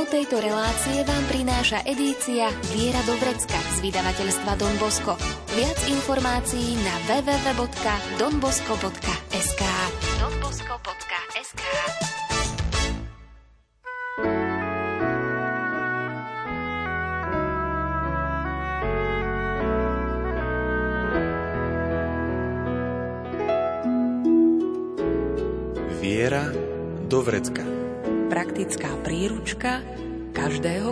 Tému tejto relácie vám prináša edícia Viera do Vrecka z vydavateľstva Don Bosco. Viac informácií na www.donbosco.sk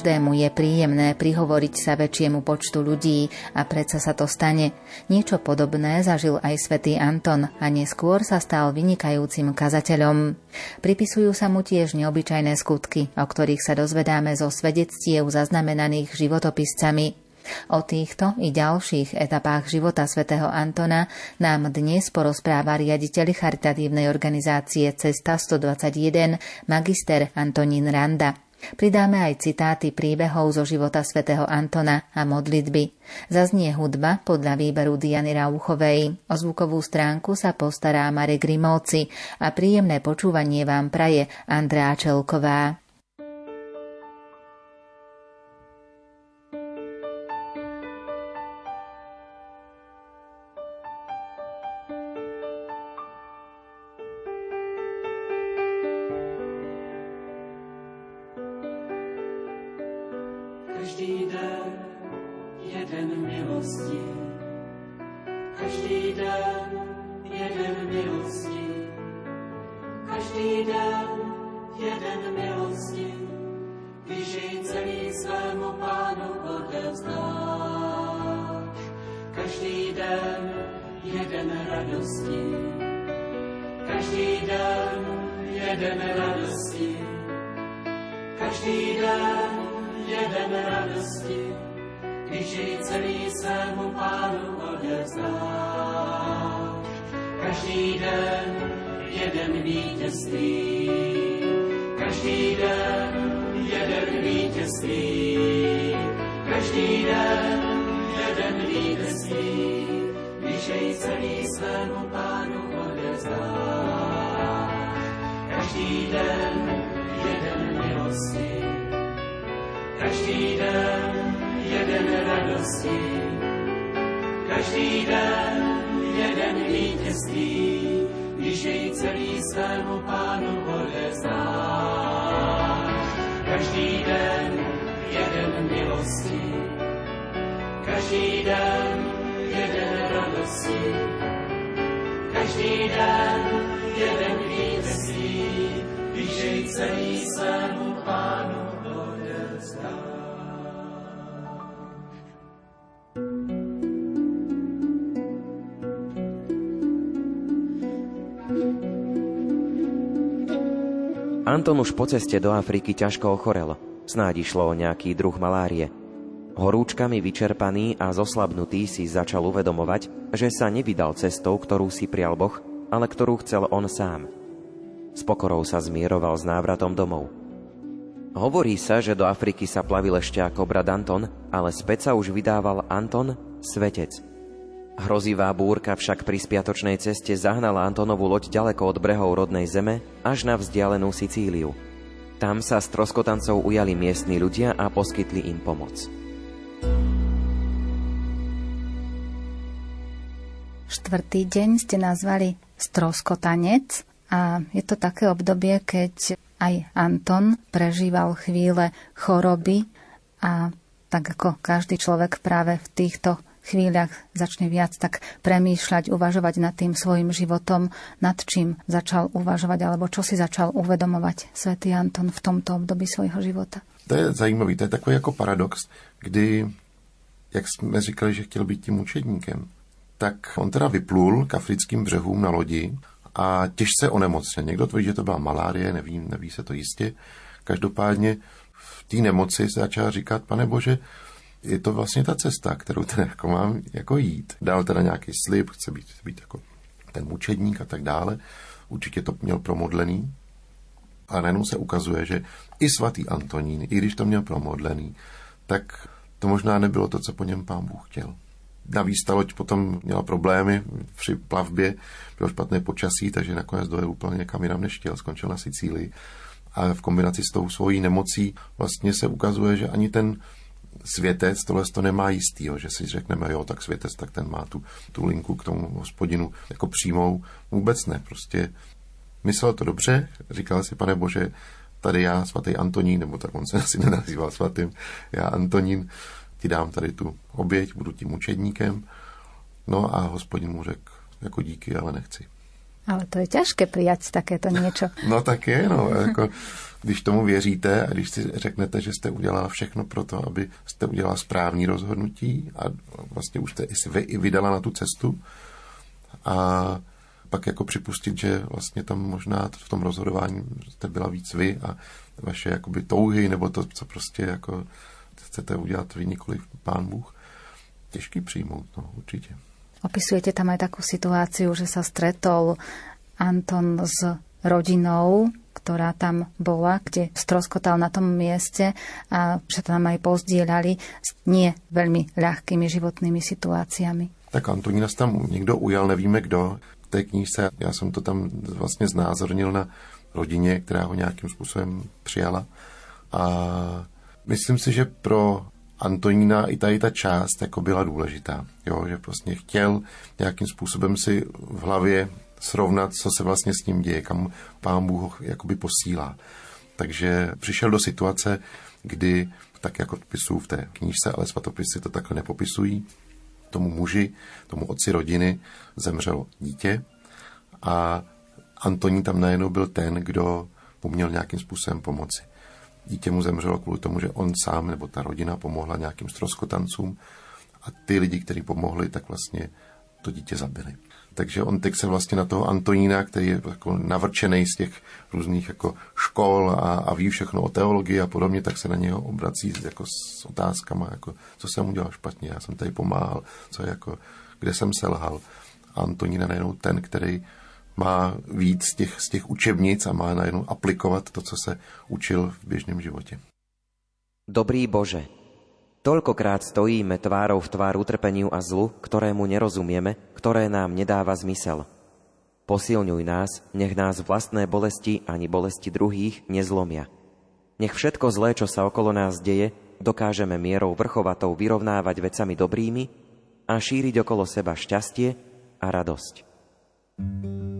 Každému je príjemné prihovoriť sa väčšiemu počtu ľudí a predsa sa to stane. Niečo podobné zažil aj svätý Anton a neskôr sa stal vynikajúcim kazateľom. Pripisujú sa mu tiež neobyčajné skutky, o ktorých sa dozvedáme zo svedectiev zaznamenaných životopiscami. O týchto i ďalších etapách života svätého Antona nám dnes porozpráva riaditeľ charitatívnej organizácie Cesta 121 magister Antonín Randa. Pridáme aj citáty príbehov zo života svätého Antona a modlitby. Zaznie hudba podľa výberu Diany Rauchovej. O zvukovú stránku sa postará Marek Grimovci a príjemné počúvanie vám praje Andrá Čelková. Anton už po ceste do Afriky ťažko ochorel. Snáď išlo o nejaký druh malárie. Horúčkami vyčerpaný a zoslabnutý si začal uvedomovať, že sa nevydal cestou, ktorú si prial Boh, ale ktorú chcel on sám. S pokorou sa zmieroval s návratom domov. Hovorí sa, že do Afriky sa plavil ešte ako brat Anton, ale späť sa už vydával Anton, svetec – Hrozivá búrka však pri spiatočnej ceste zahnala Antonovú loď ďaleko od brehov rodnej zeme až na vzdialenú Sicíliu. Tam sa s troskotancov ujali miestni ľudia a poskytli im pomoc. Štvrtý deň ste nazvali stroskotanec a je to také obdobie, keď aj Anton prežíval chvíle choroby a tak ako každý človek práve v týchto chvíľach začne viac tak premýšľať, uvažovať nad tým svojim životom, nad čím začal uvažovať, alebo čo si začal uvedomovať svätý Anton v tomto období svojho života. To je zajímavý, to je takový jako paradox, kdy, jak jsme říkali, že chtěl být tím učedníkem, tak on teda vyplul k africkým břehům na lodi a těžce onemocněn. Někdo tvrdí, že to byla malárie, neví, neví se to jistě. Každopádně v té nemoci se začal říkat, pane Bože, je to vlastně ta cesta, kterou teda jako mám jako jít. Dal teda nějaký slib, chce být, chce být jako ten mučedník a tak dále. Určitě to měl promodlený. A najednou se ukazuje, že i svatý Antonín, i když to měl promodlený, tak to možná nebylo to, co po něm pán Bůh chtěl. Navíc ta loď potom měla problémy při plavbě, bylo špatné počasí, takže nakonec dojel úplně někam jinam než chtěl, skončil na Sicílii. A v kombinaci s tou svojí nemocí vlastně se ukazuje, že ani ten světec tohle to nemá jistý, jo, že si řekneme, jo, tak světec, tak ten má tu, tu linku k tomu hospodinu jako přímou. Vůbec ne, prostě myslel to dobře, říkal si, pane Bože, tady já, svatý Antonín, nebo tak on se asi nenazýval svatým, já Antonín, ti dám tady tu oběť, budu tím mučedníkem. No a hospodin mu řekl, jako díky, ale nechci. Ale to je těžké přijat takéto něco. no tak je, no. Jako, když tomu věříte a když si řeknete, že jste udělala všechno pro to, aby jste udělala správní rozhodnutí a vlastně už jste i vydala na tu cestu a pak jako připustit, že vlastně tam možná v tom rozhodování jste byla víc vy a vaše jakoby touhy, nebo to, co prostě jako chcete udělat vy, nikoli pán Bůh, těžký přijmout, no, určitě. Opisujete tam aj takú situáciu, že sa stretol Anton s rodinou, ktorá tam bola, kde stroskotal na tom mieste a že tam aj pozdielali s nie veľmi ľahkými životnými situáciami. Tak Antonína tam někdo ujal, nevíme kdo té knížce. Já jsem to tam vlastně znázornil na rodině, která ho nějakým způsobem přijala. A myslím si, že pro Antonína i tady ta část jako byla důležitá. Jo, že vlastně chtěl nějakým způsobem si v hlavě srovnat, co se vlastně s ním děje, kam pán Bůh jakoby posílá. Takže přišel do situace, kdy, tak jako pisují v té knížce, ale svatopisy to takhle nepopisují, tomu muži, tomu otci rodiny zemřelo dítě a Antonín tam najednou byl ten, kdo mu měl nějakým způsobem pomoci. Dítě mu zemřelo kvůli tomu, že on sám nebo ta rodina pomohla nějakým stroskotancům a ty lidi, kteří pomohli, tak vlastně to dítě zabili. Takže on teď se vlastně na toho Antonína, který je jako navrčený z těch různých jako škol a, a ví všechno o teologii a podobně, tak se na něho obrací jako s otázkama, jako co jsem udělal špatně, já jsem tady pomáhal, co jako, kde jsem selhal. A Antonín je najednou ten, který má víc z těch, z těch učebnic a má najednou aplikovat to, co se učil v běžném životě. Dobrý Bože, Toľkokrát stojíme tvárou v tvár utrpeniu a zlu, ktorému nerozumieme, ktoré nám nedáva zmysel. Posilňuj nás, nech nás vlastné bolesti ani bolesti druhých nezlomia. Nech všetko zlé, čo sa okolo nás deje, dokážeme mierou vrchovatou vyrovnávať vecami dobrými a šíriť okolo seba šťastie a radosť. thank you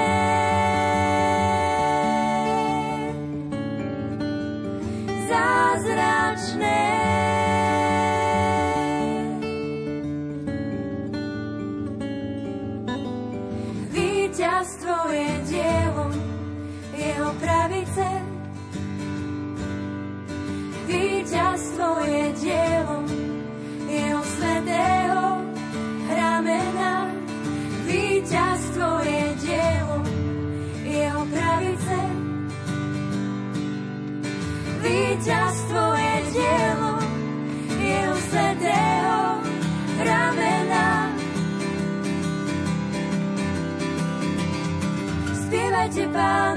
Spievajte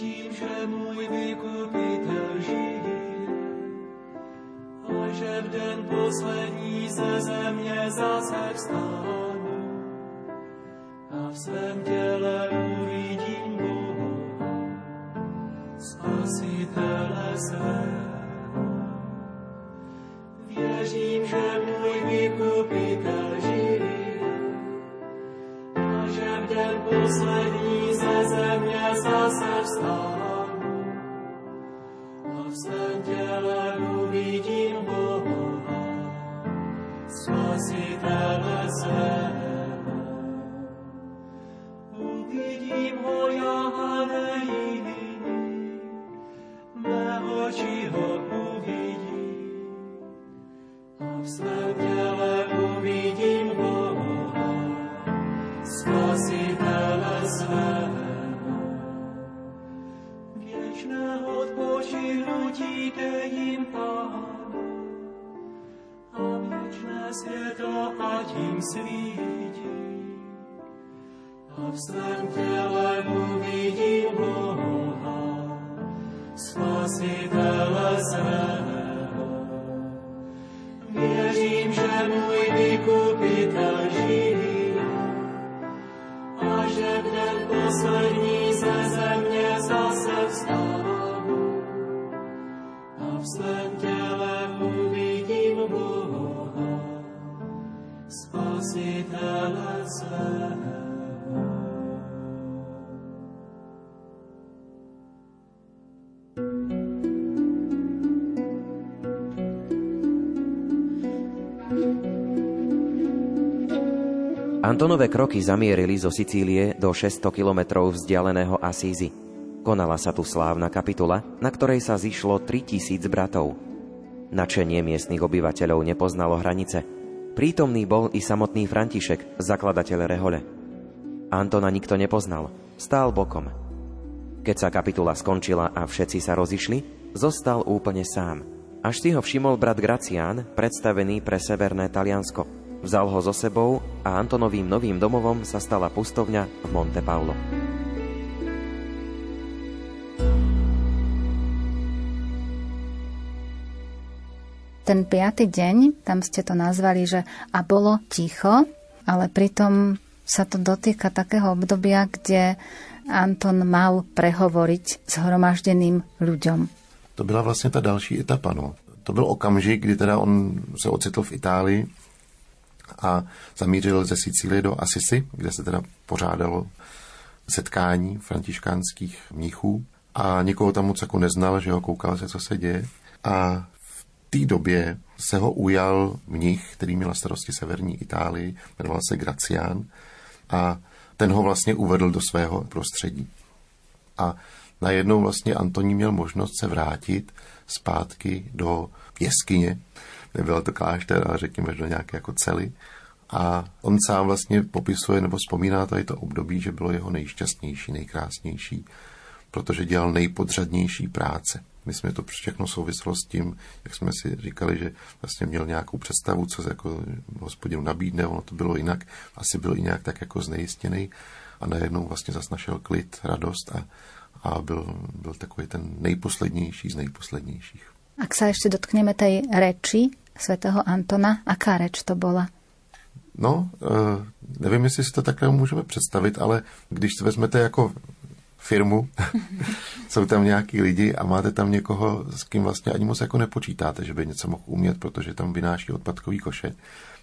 věřím, že můj vykupitelž žije a že v den poslední ze země zase vstánu a v svém těle uvidím Boha, spasitele svého. Věřím, že můj vykupitel žije a že v den poslední Antonové kroky zamierili zo Sicílie do 600 kilometrov vzdialeného Asízy. Konala sa tu slávna kapitula, na ktorej sa zišlo 3000 bratov. Načenie miestnych obyvateľov nepoznalo hranice. Prítomný bol i samotný František, zakladateľ Rehole. Antona nikto nepoznal, stál bokom. Keď sa kapitula skončila a všetci sa rozišli, zostal úplne sám. Až si ho všimol brat Gracián, predstavený pre severné Taliansko – Vzal ho so sebou a Antonovým novým domovom sa stala pustovňa v Monte Paulo. Ten piatý deň, tam ste to nazvali, že a bolo ticho, ale pritom sa to dotýka takého obdobia, kde Anton mal prehovoriť s hromaždeným ľuďom. To byla vlastně ta další etapa. No. To byl okamžik, kdy teda on se ocitl v Itálii a zamířil ze Sicílie do Asisi, kde se teda pořádalo setkání františkánských mnichů a nikoho tam moc jako neznal, že ho koukal se, co se děje. A v té době se ho ujal mnich, který měl starosti severní Itálii, jmenoval se Gracián a ten ho vlastně uvedl do svého prostředí. A najednou vlastně Antoní měl možnost se vrátit zpátky do jeskyně, nebyl to klášter, ale řekněme do nějaké jako cely. A on sám vlastně popisuje nebo vzpomíná tady to období, že bylo jeho nejšťastnější, nejkrásnější, protože dělal nejpodřadnější práce. My jsme to všechno souvislo s tím, jak jsme si říkali, že vlastně měl nějakou představu, co se jako hospodinu nabídne, ono to bylo jinak, asi byl i nějak tak jako znejistěný a najednou vlastně zas našel klid, radost a, a byl, byl takový ten nejposlednější z nejposlednějších. Ak sa ešte dotkneme tej reči svätého Antona. Aká reč to bola? No, uh, nevím, jestli si to takhle můžeme představit, ale když to vezmete jako firmu, jsou tam nějaký lidi a máte tam někoho, s kým vlastně ani moc jako nepočítáte, že by něco mohl umět, protože tam vynáší odpadkový koše.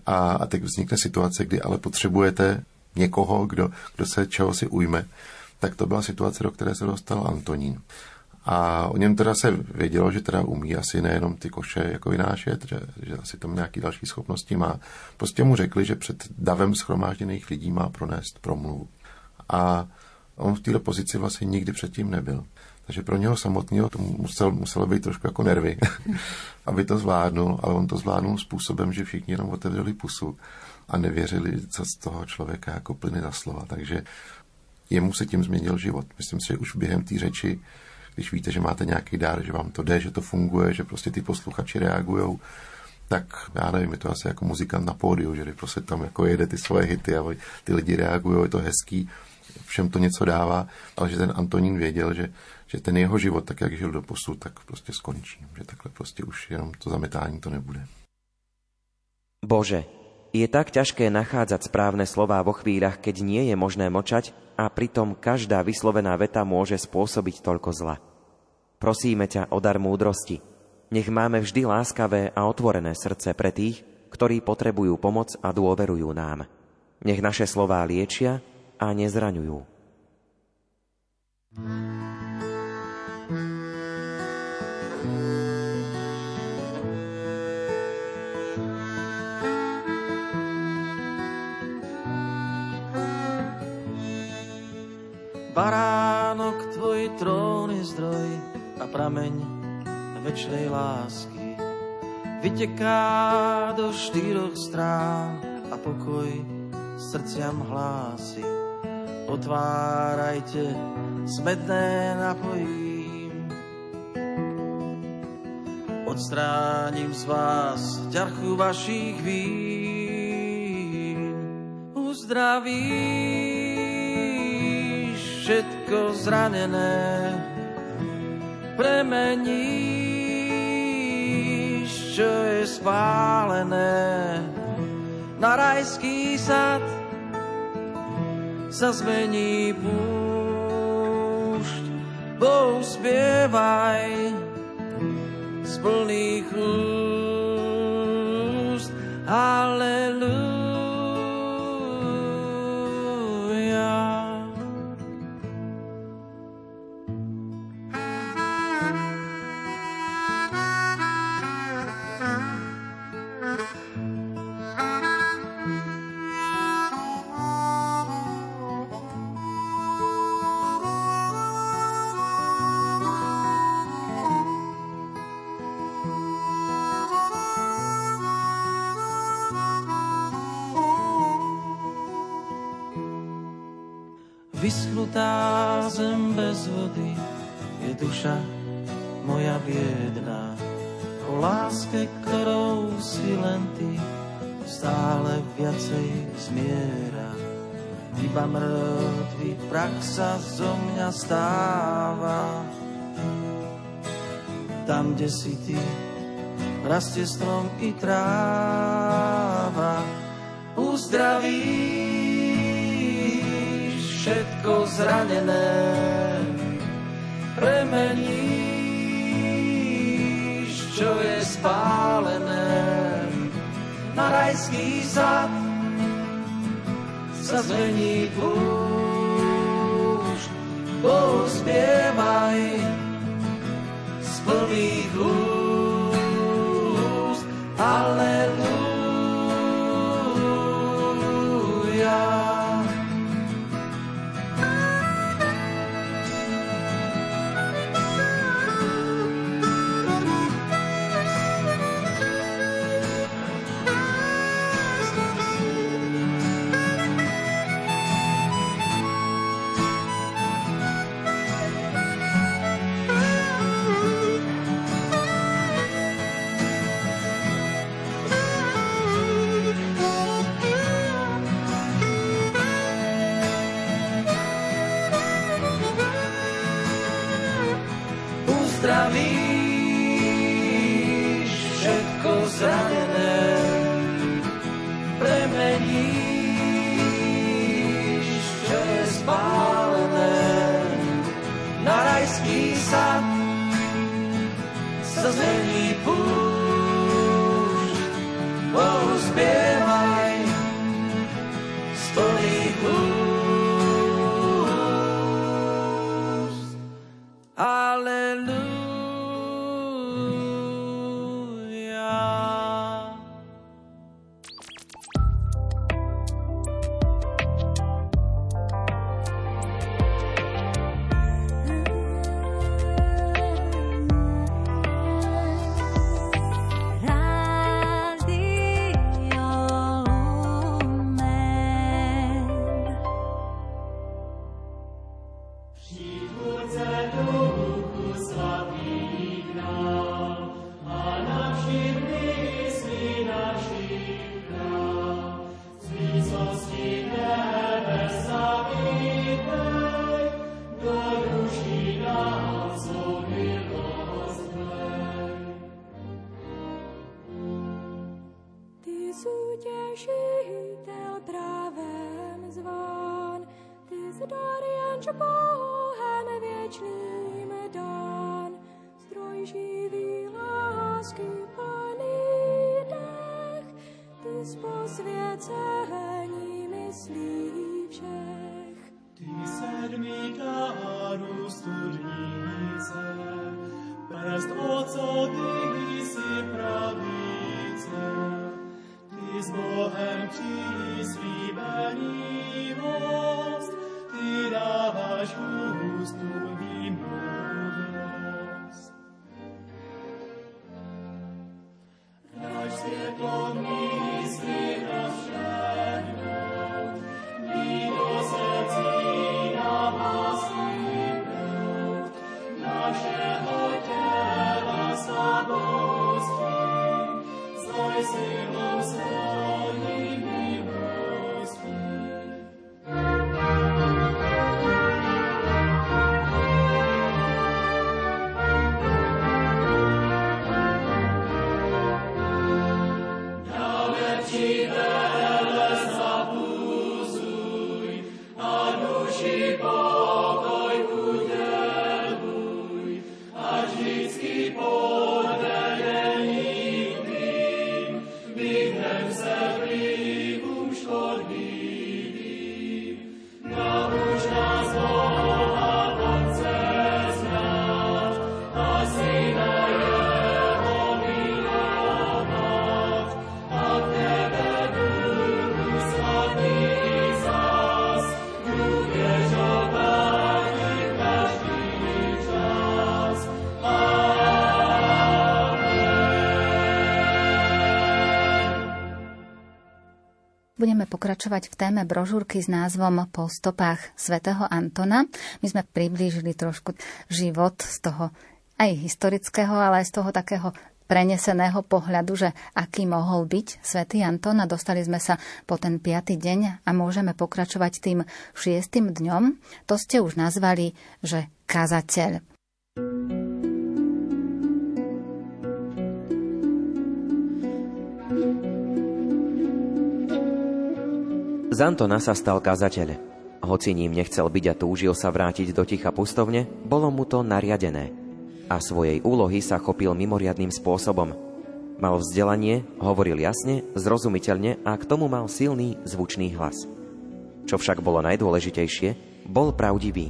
A, a teď vznikne situace, kdy ale potřebujete někoho, kdo, kdo se čeho si ujme. Tak to byla situace, do které se dostal Antonín. A o něm teda se vědělo, že teda umí asi nejenom ty koše jako vynášet, že, že asi tam nějaký další schopnosti má. Prostě mu řekli, že před davem schromážděných lidí má pronést promluvu. A on v této pozici vlastně nikdy předtím nebyl. Takže pro něho samotného to musel, muselo být trošku jako nervy, aby to zvládnul, ale on to zvládnul způsobem, že všichni jenom otevřeli pusu a nevěřili, co z toho člověka jako plyne za slova. Takže jemu se tím změnil život. Myslím si, že už během té řeči když víte, že máte nějaký dár, že vám to jde, že to funguje, že prostě ty posluchači reagují, tak já nevím, je to asi jako muzikant na pódiu, že prostě tam jako jede ty svoje hity a ty lidi reagují, je to hezký, všem to něco dává, ale že ten Antonín věděl, že, že ten jeho život, tak jak žil do posud, tak prostě skončí. Že takhle prostě už jenom to zametání to nebude. Bože, je tak ťažké nachádzať správne slová vo chvíľach, keď nie je možné močať a pritom každá vyslovená veta môže spôsobiť toľko zla. Prosíme ťa o dar múdrosti. Nech máme vždy láskavé a otvorené srdce pre tých, ktorí potrebujú pomoc a dôverujú nám. Nech naše slová liečia a nezraňujú. Baránok, tvoj trón je zdroj a prameň večnej lásky. Vyteká do štyroch strán a pokoj srdciam hlási. Otvárajte, smedné napojím. Odstránim z vás ťarchu vašich vín. Uzdravím všetko zranené premeníš, čo je spálené na rajský sad sa zmení púšť. Bohu spievaj z plných úst. O láske, ktorou si len ty stále viacej zmiera. Iba mŕtvý prach sa zo mňa stáva. Tam, kde si ty, rastie strom i tráva. Uzdraví všetko zranené premeníš, čo je spálené na rajský sad sa zmení púšť. Bohu spievaj z plných úst. Aleluja. voice hails pokračovať v téme brožúrky s názvom Po stopách svätého Antona. My sme priblížili trošku život z toho aj historického, ale aj z toho takého preneseného pohľadu, že aký mohol byť svätý Anton a dostali sme sa po ten piatý deň a môžeme pokračovať tým šiestým dňom. To ste už nazvali, že kazateľ. Z Antona sa stal kazateľ. Hoci ním nechcel byť a túžil sa vrátiť do ticha pustovne, bolo mu to nariadené. A svojej úlohy sa chopil mimoriadným spôsobom. Mal vzdelanie, hovoril jasne, zrozumiteľne a k tomu mal silný zvučný hlas. Čo však bolo najdôležitejšie, bol pravdivý.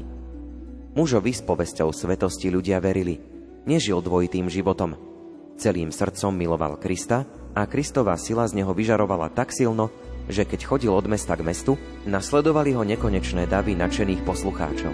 Mužovi s povesťou svetosti ľudia verili. Nežil dvojitým životom. Celým srdcom miloval Krista a Kristova sila z neho vyžarovala tak silno, že keď chodil od mesta k mestu, nasledovali ho nekonečné davy nadšených poslucháčov.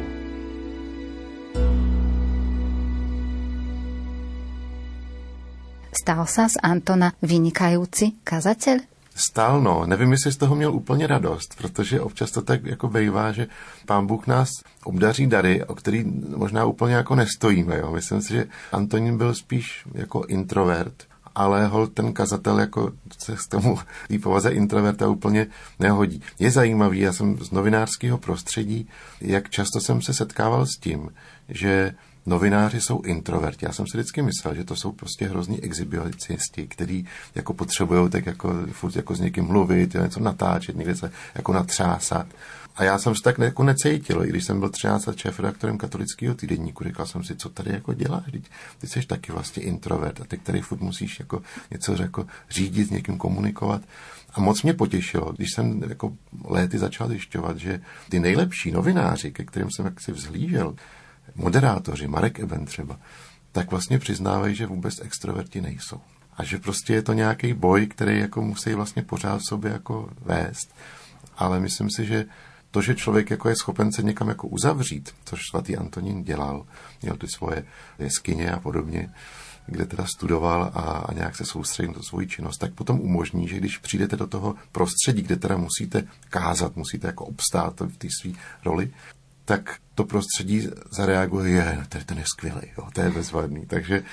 Stal sa z Antona vynikajúci kazateľ? Stal, no. Nevím, jestli z toho měl úplně radost, protože občas to tak jako bejvá, že pán Bůh nás obdaří dary, o který možná úplně jako nestojíme. Jo. Myslím si, že Antonín byl spíš jako introvert, ale ten kazatel jako se k tomu tý povaze introverta úplně nehodí. Je zajímavý, já jsem z novinářského prostředí, jak často jsem se setkával s tím, že novináři jsou introverti. Já jsem si vždycky myslel, že to jsou prostě hrozní exhibicionisti, kteří jako potřebují tak jako furt jako s někým mluvit, něco natáčet, někde se jako natřásat. A já jsem se tak jako necítil, i když jsem byl 13 let šéf redaktorem katolického týdenníku, říkal jsem si, co tady jako děláš, ty, ty jsi taky vlastně introvert a ty, který furt musíš jako něco jako řídit, s někým komunikovat. A moc mě potěšilo, když jsem jako léty začal zjišťovat, že ty nejlepší novináři, ke kterým jsem jaksi vzhlížel, moderátoři, Marek Eben třeba, tak vlastně přiznávají, že vůbec extroverti nejsou. A že prostě je to nějaký boj, který jako musí vlastně pořád v sobě jako vést. Ale myslím si, že to, že člověk jako je schopen se někam jako uzavřít, což svatý Antonín dělal, měl ty svoje jeskyně a podobně, kde teda studoval a, a nějak se soustředil na svoji činnost, tak potom umožní, že když přijdete do toho prostředí, kde teda musíte kázat, musíte jako obstát v té své roli, tak to prostředí zareaguje, je, je, ten je skvělý, jo, to je bezvadný. Takže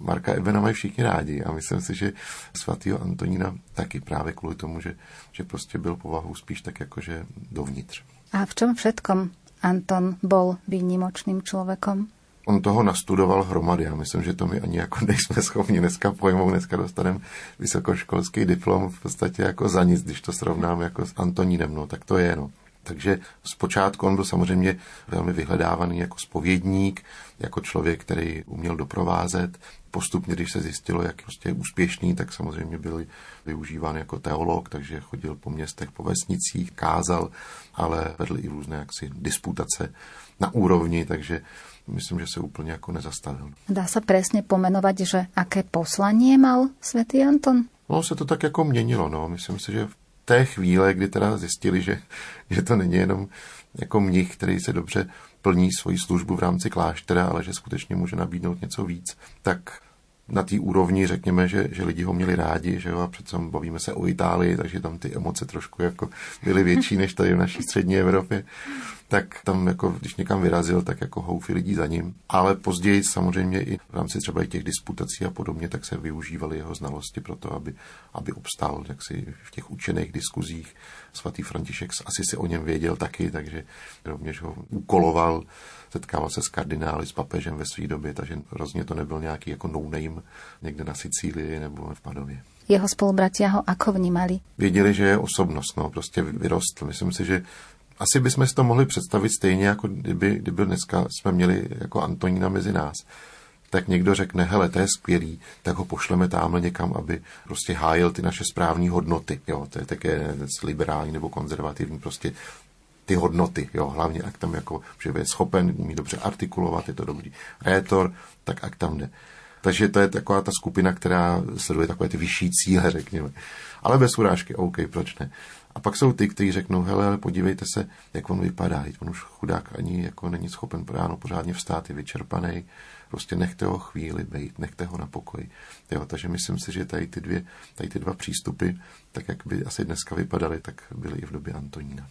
Marka Ebena mají všichni rádi a myslím si, že svatýho Antonína taky právě kvůli tomu, že, že prostě byl povahou spíš tak jakože dovnitř. A v čom všetkom Anton bol výnimočným človekom? On toho nastudoval hromady. Já myslím, že to my ani jako nejsme schopni dneska pojmout. Dneska dostaneme vysokoškolský diplom v podstatě jako za nic, když to srovnám jako s Antonínem. No, tak to je, no. Takže zpočátku on byl samozřejmě velmi vyhledávaný jako spovědník, jako člověk, který uměl doprovázet. Postupně, když se zjistilo, jak prostě je úspěšný, tak samozřejmě byl využíván jako teolog, takže chodil po městech, po vesnicích, kázal, ale vedl i různé jaksi disputace na úrovni, takže myslím, že se úplně jako nezastavil. Dá se přesně pomenovat, že aké poslanie mal svätý Anton? No, se to tak jako měnilo, no. Myslím si, že v té chvíle, kdy teda zjistili, že, že to není jenom jako mnich, který se dobře plní svoji službu v rámci kláštera, ale že skutečně může nabídnout něco víc, tak na té úrovni řekněme, že, že lidi ho měli rádi, že jo, a přece bavíme se o Itálii, takže tam ty emoce trošku jako byly větší než tady v naší střední Evropě tak tam jako, když někam vyrazil, tak jako houfy lidí za ním. Ale později samozřejmě i v rámci třeba i těch disputací a podobně, tak se využívaly jeho znalosti pro to, aby, aby obstál jaksi v těch učených diskuzích. Svatý František asi si o něm věděl taky, takže rovněž ho úkoloval, setkával se s kardinály, s papežem ve své době, takže rozně to nebyl nějaký jako no-name někde na Sicílii nebo v Padově. Jeho spolubratia ho ako vnímali? Věděli, že je osobnost, no, prostě vyrostl. Myslím si, že asi bychom si to mohli představit stejně, jako kdyby, kdyby dneska jsme měli jako Antonína mezi nás. Tak někdo řekne, hele, to je skvělý, tak ho pošleme tamhle někam, aby prostě hájil ty naše správní hodnoty. Jo, to je také liberální nebo konzervativní, prostě ty hodnoty, jo, hlavně ak tam jako, že je schopen, umí dobře artikulovat, je to dobrý rétor, tak ak tam jde. Takže to je taková ta skupina, která sleduje takové ty vyšší cíle, řekněme. Ale bez urážky, OK, proč ne? A pak jsou ty, kteří řeknou, hele, ale podívejte se, jak on vypadá. On už chudák ani jako není schopen ráno pořádně vstát, je vyčerpaný. Prostě nechte ho chvíli bejt, nechte ho na pokoji. Jo, takže myslím si, že tady ty, dvě, tady ty dva přístupy, tak jak by asi dneska vypadaly, tak byly i v době Antonína.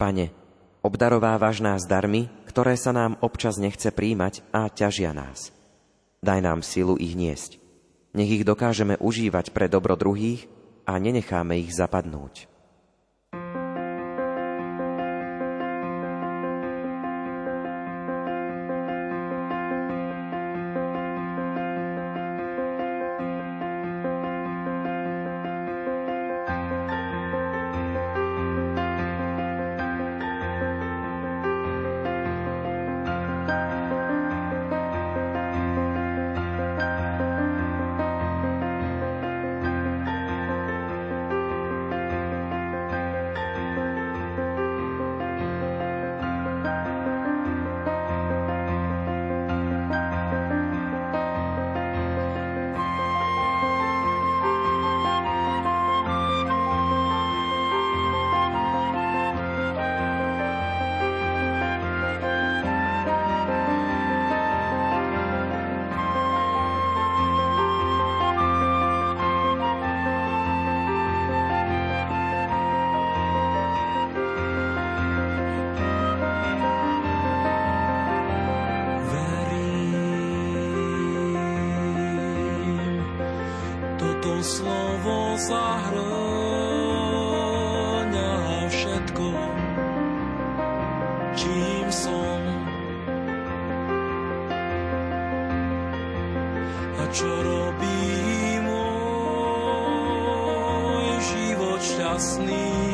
Pane, obdarovávaš nás darmi, ktoré sa nám občas nechce príjmať a ťažia nás. Daj nám silu ich niesť. Nech ich dokážeme užívať pre dobro druhých a nenecháme ich zapadnúť. slovo zahrňa všetko, čím som. A čo robí môj život šťastný?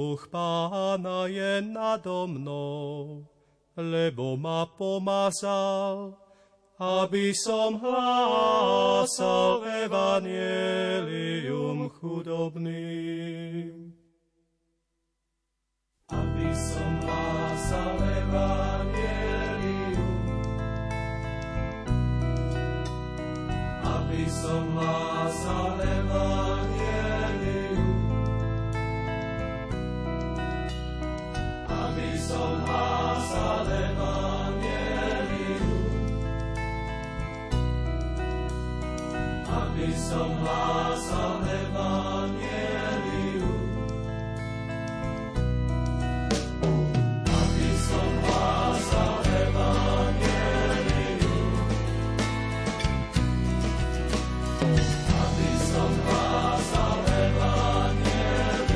Duch pána je nado mnou, lebo ma pomazal, aby som hlásal evanielium chudobným. Aby som hlásal evanielium, aby som hlásal som hlásal evanielium, aby som hlásal evanielium, aby som hlásal evanielium.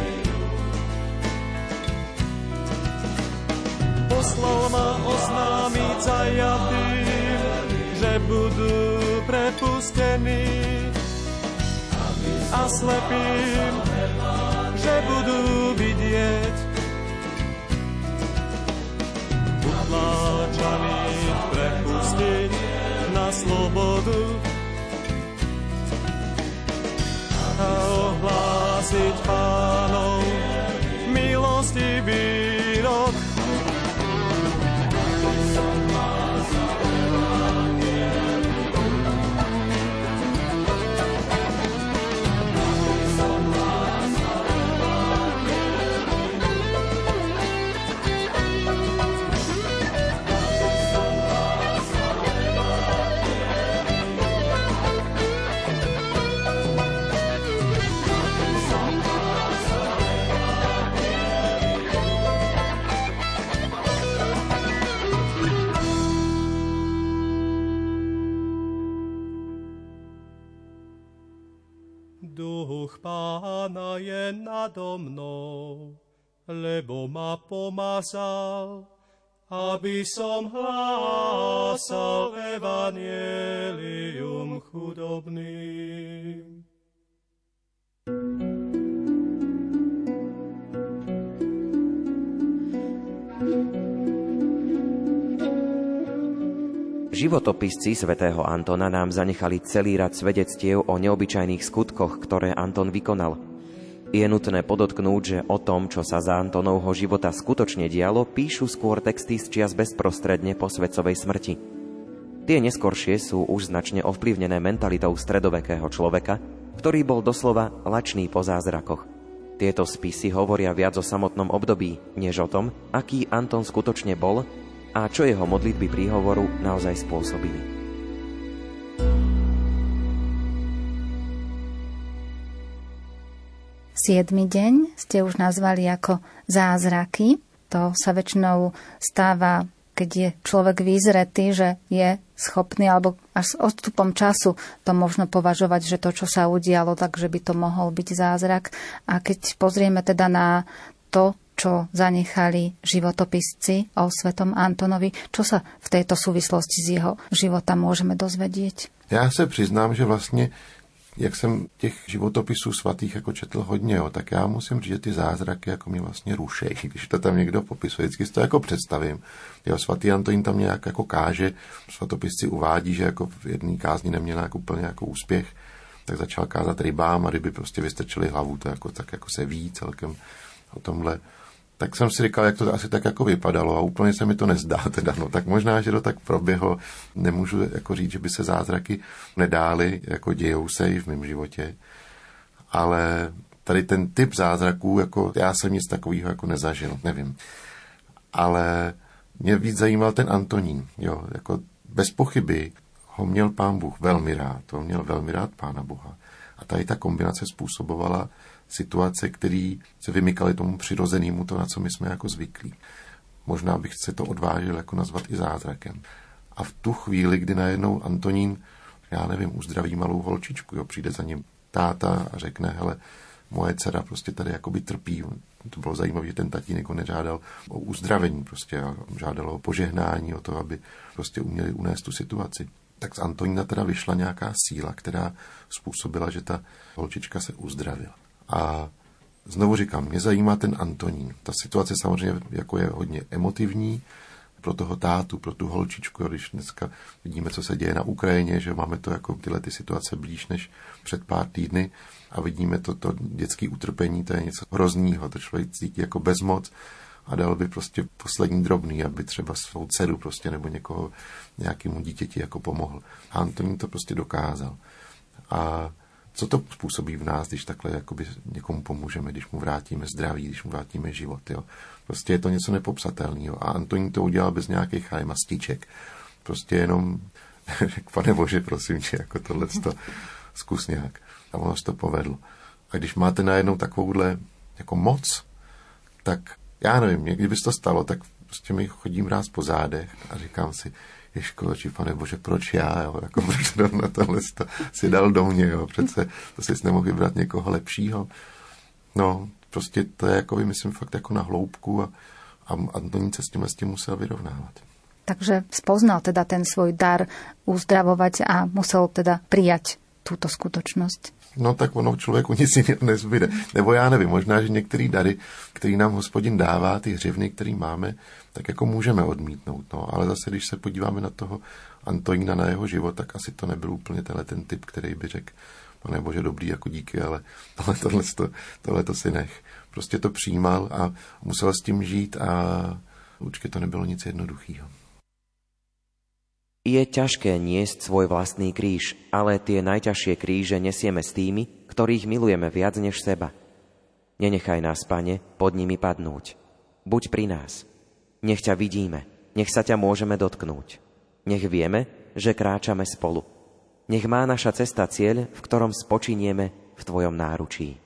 Poslal oznámiť zajatým, že budú prepustení a slepým, že budú vidieť. Utláčaných prepustiť na slobodu a ohlásiť pánov Duch pána je nado mnou, lebo ma pomazal, aby som hlásal evanielium chudobným. Životopisci svätého Antona nám zanechali celý rad svedectiev o neobyčajných skutkoch, ktoré Anton vykonal. Je nutné podotknúť, že o tom, čo sa za Antonovho života skutočne dialo, píšu skôr texty z čias bezprostredne po svetcovej smrti. Tie neskoršie sú už značne ovplyvnené mentalitou stredovekého človeka, ktorý bol doslova lačný po zázrakoch. Tieto spisy hovoria viac o samotnom období, než o tom, aký Anton skutočne bol a čo jeho modlitby príhovoru naozaj spôsobili. Siedmy deň ste už nazvali ako zázraky. To sa väčšinou stáva, keď je človek vyzretý, že je schopný, alebo až s odstupom času to možno považovať, že to, čo sa udialo, takže by to mohol byť zázrak. A keď pozrieme teda na to, čo zanechali životopisci o svetom Antonovi. Čo sa v tejto súvislosti z jeho života môžeme dozvedieť? Já se přiznám, že vlastně jak jsem těch životopisů svatých jako četl hodně, jo, tak já musím říct, že ty zázraky jako mě vlastně rušejí, když to tam někdo popisuje. Vždycky si to jako představím. Jo, svatý Antonín tam nějak jako káže, svatopisci uvádí, že jako v jedné kázni neměl jako úplně jako úspěch, tak začal kázat rybám a ryby prostě vystrčily hlavu, to jako, tak jako se ví celkem o tomhle tak jsem si říkal, jak to asi tak jako vypadalo a úplně se mi to nezdá teda, no tak možná, že to tak proběhlo, nemůžu jako říct, že by se zázraky nedály, jako dějou se i v mém životě, ale tady ten typ zázraků, jako já jsem nic takového jako nezažil, nevím. Ale mě víc zajímal ten Antonín, jo, jako bez pochyby ho měl pán Bůh velmi rád, to měl velmi rád pána Boha. A tady ta kombinace způsobovala situace, které se vymykaly tomu přirozenému, to, na co my jsme jako zvyklí. Možná bych se to odvážil jako nazvat i zázrakem. A v tu chvíli, kdy najednou Antonín, já nevím, uzdraví malou holčičku, jo, přijde za ním táta a řekne, hele, moje dcera prostě tady jakoby trpí. To bylo zajímavé, že ten tatínek ho nežádal o uzdravení, prostě žádal o požehnání, o to, aby prostě uměli unést tu situaci. Tak z Antonína teda vyšla nějaká síla, která způsobila, že ta holčička se uzdravila. A znovu říkám, mě zajímá ten Antonín. Ta situace samozřejmě jako je hodně emotivní pro toho tátu, pro tu holčičku, když dneska vidíme, co se děje na Ukrajině, že máme to jako tyhle ty situace blíž než před pár týdny a vidíme to, to dětské utrpení, to je něco hrozného, to člověk cítí jako bezmoc a dal by prostě poslední drobný, aby třeba svou dceru prostě nebo někoho, nějakému dítěti jako pomohl. A Antonín to prostě dokázal. A co to způsobí v nás, když takhle jakoby někomu pomůžeme, když mu vrátíme zdraví, když mu vrátíme život. Jo. Prostě je to něco nepopsatelného. A Antonín to udělal bez nějakých mastiček. Prostě jenom řekl, pane Bože, prosím tě, jako tohle to zkus nějak. A ono se to povedlo. A když máte najednou takovouhle jako moc, tak já nevím, někdy by se to stalo, tak prostě mi chodím ráz po zádech a říkám si, Ježkoči, pane bože, proč já, jo, jako proč na tohle to si dal do mě, jo, přece to si nemohl vybrat někoho lepšího. No, prostě to je jako, myslím, fakt jako na hloubku a, a Antonín se s tím, s tím musel vyrovnávat. Takže spoznal teda ten svoj dar uzdravovať a musel teda prijať túto skutočnosť no tak ono člověku nic jiného nezbyde. Nebo já nevím, možná, že některé dary, které nám hospodin dává, ty hřivny, které máme, tak jako můžeme odmítnout. No. Ale zase, když se podíváme na toho Antonína, na jeho život, tak asi to nebyl úplně tenhle ten typ, který by řekl, pane bože, dobrý, jako díky, ale tohle, tohle, to, tohle to si nech. Prostě to přijímal a musel s tím žít a určitě to nebylo nic jednoduchého. Je ťažké niesť svoj vlastný kríž, ale tie najťažšie kríže nesieme s tými, ktorých milujeme viac než seba. Nenechaj nás, pane, pod nimi padnúť. Buď pri nás. Nech ťa vidíme, nech sa ťa môžeme dotknúť. Nech vieme, že kráčame spolu. Nech má naša cesta cieľ, v ktorom spočinieme v Tvojom náručí.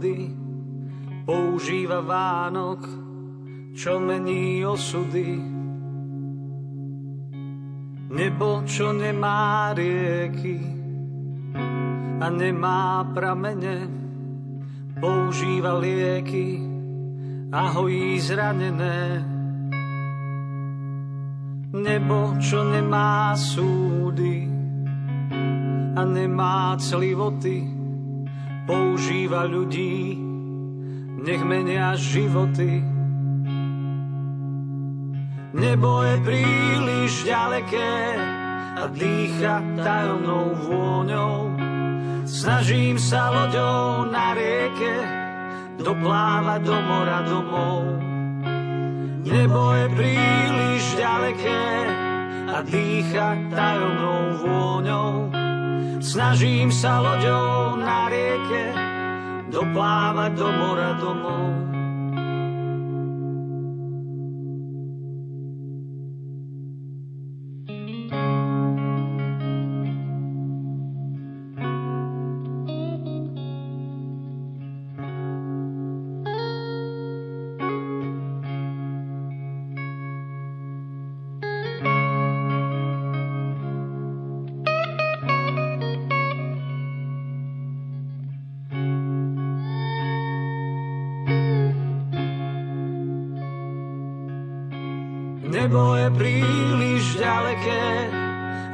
Nudy, používa Vánok, čo mení osudy. Nebo, čo nemá rieky a nemá pramene, používa lieky a hojí zranené. Nebo, čo nemá súdy a nemá clivoty, používa ľudí, nech menia životy. Nebo je príliš ďaleké a dýcha tajomnou vôňou. Snažím sa loďou na rieke doplávať do mora domov. Nebo je príliš ďaleké a dýcha tajomnou vôňou. Snažím sa loďou na rieke doplávať do mora domov.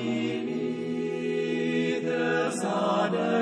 Kyrie, the sun.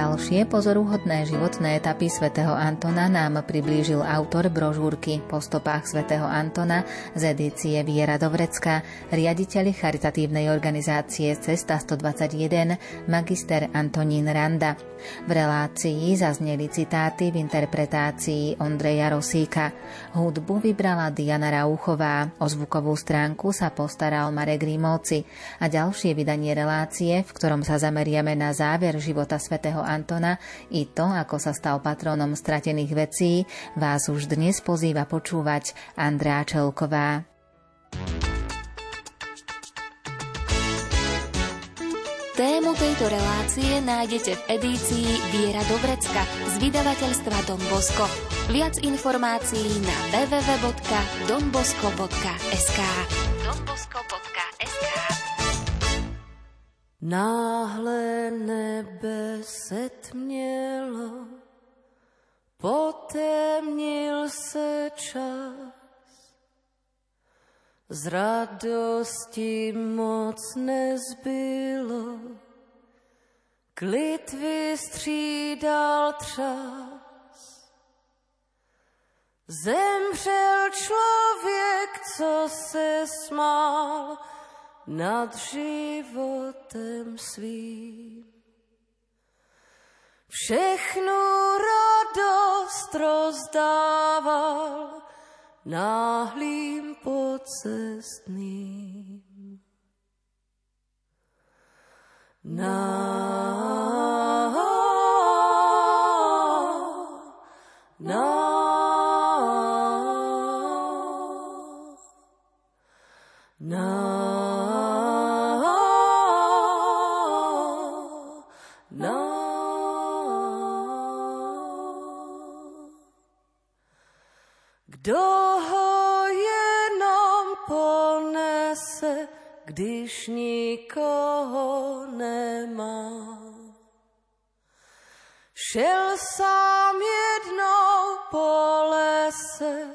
Ďalšie pozoruhodné životné etapy svätého Antona nám priblížil autor brožúrky Po stopách svätého Antona z edície Viera Dovrecka, riaditeľ charitatívnej organizácie Cesta 121, magister Antonín Randa. V relácii zazneli citáty v interpretácii Ondreja Rosíka. Hudbu vybrala Diana Rauchová, o zvukovú stránku sa postaral Marek Rímovci a ďalšie vydanie relácie, v ktorom sa zameriame na záver života svätého Antona i to, ako sa stal patrónom stratených vecí, vás už dnes pozýva počúvať Andrá Čelková. Tému tejto relácie nájdete v edícii Viera Dobrecka z vydavateľstva Don Bosco. Viac informácií na www.donbosco.sk donbosco.sk Náhle nebe setmělo, potemnil se čas. Z radosti moc nezbylo, klid vystřídal třas. Zemřel člověk, co se smál, nad životem svým. Všechnu radost rozdával náhlým pocestným. Na, Šel sám jednou po lese,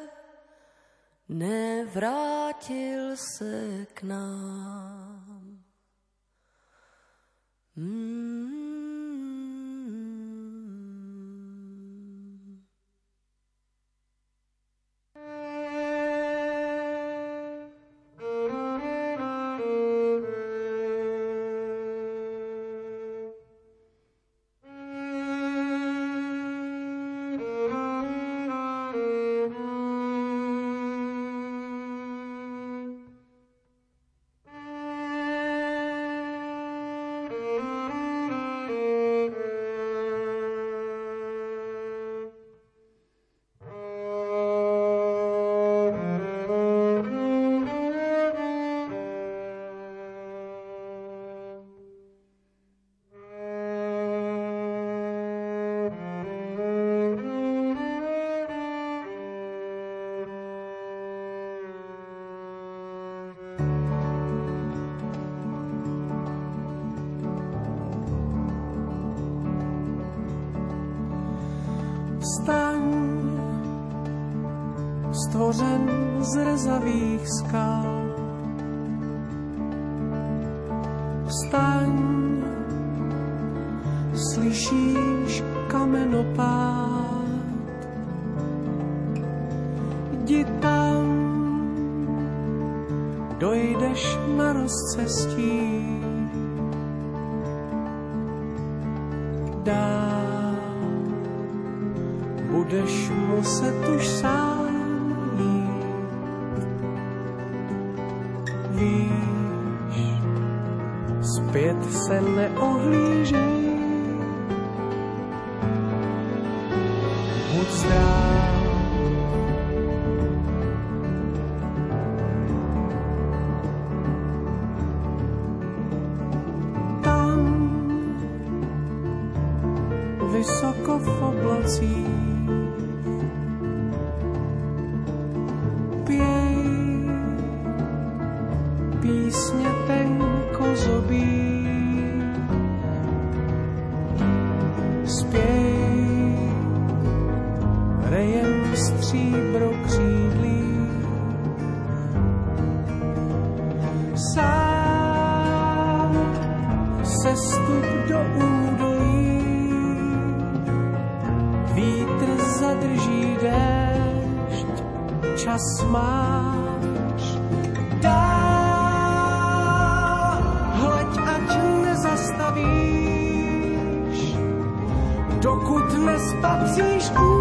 nevrátil se k nám. Mm. Zrezavých skál. Vstaň, slyšíš kamenopád. Jdi tam, dojdeš na rozcestí. Dál Deixa-me satuçar existe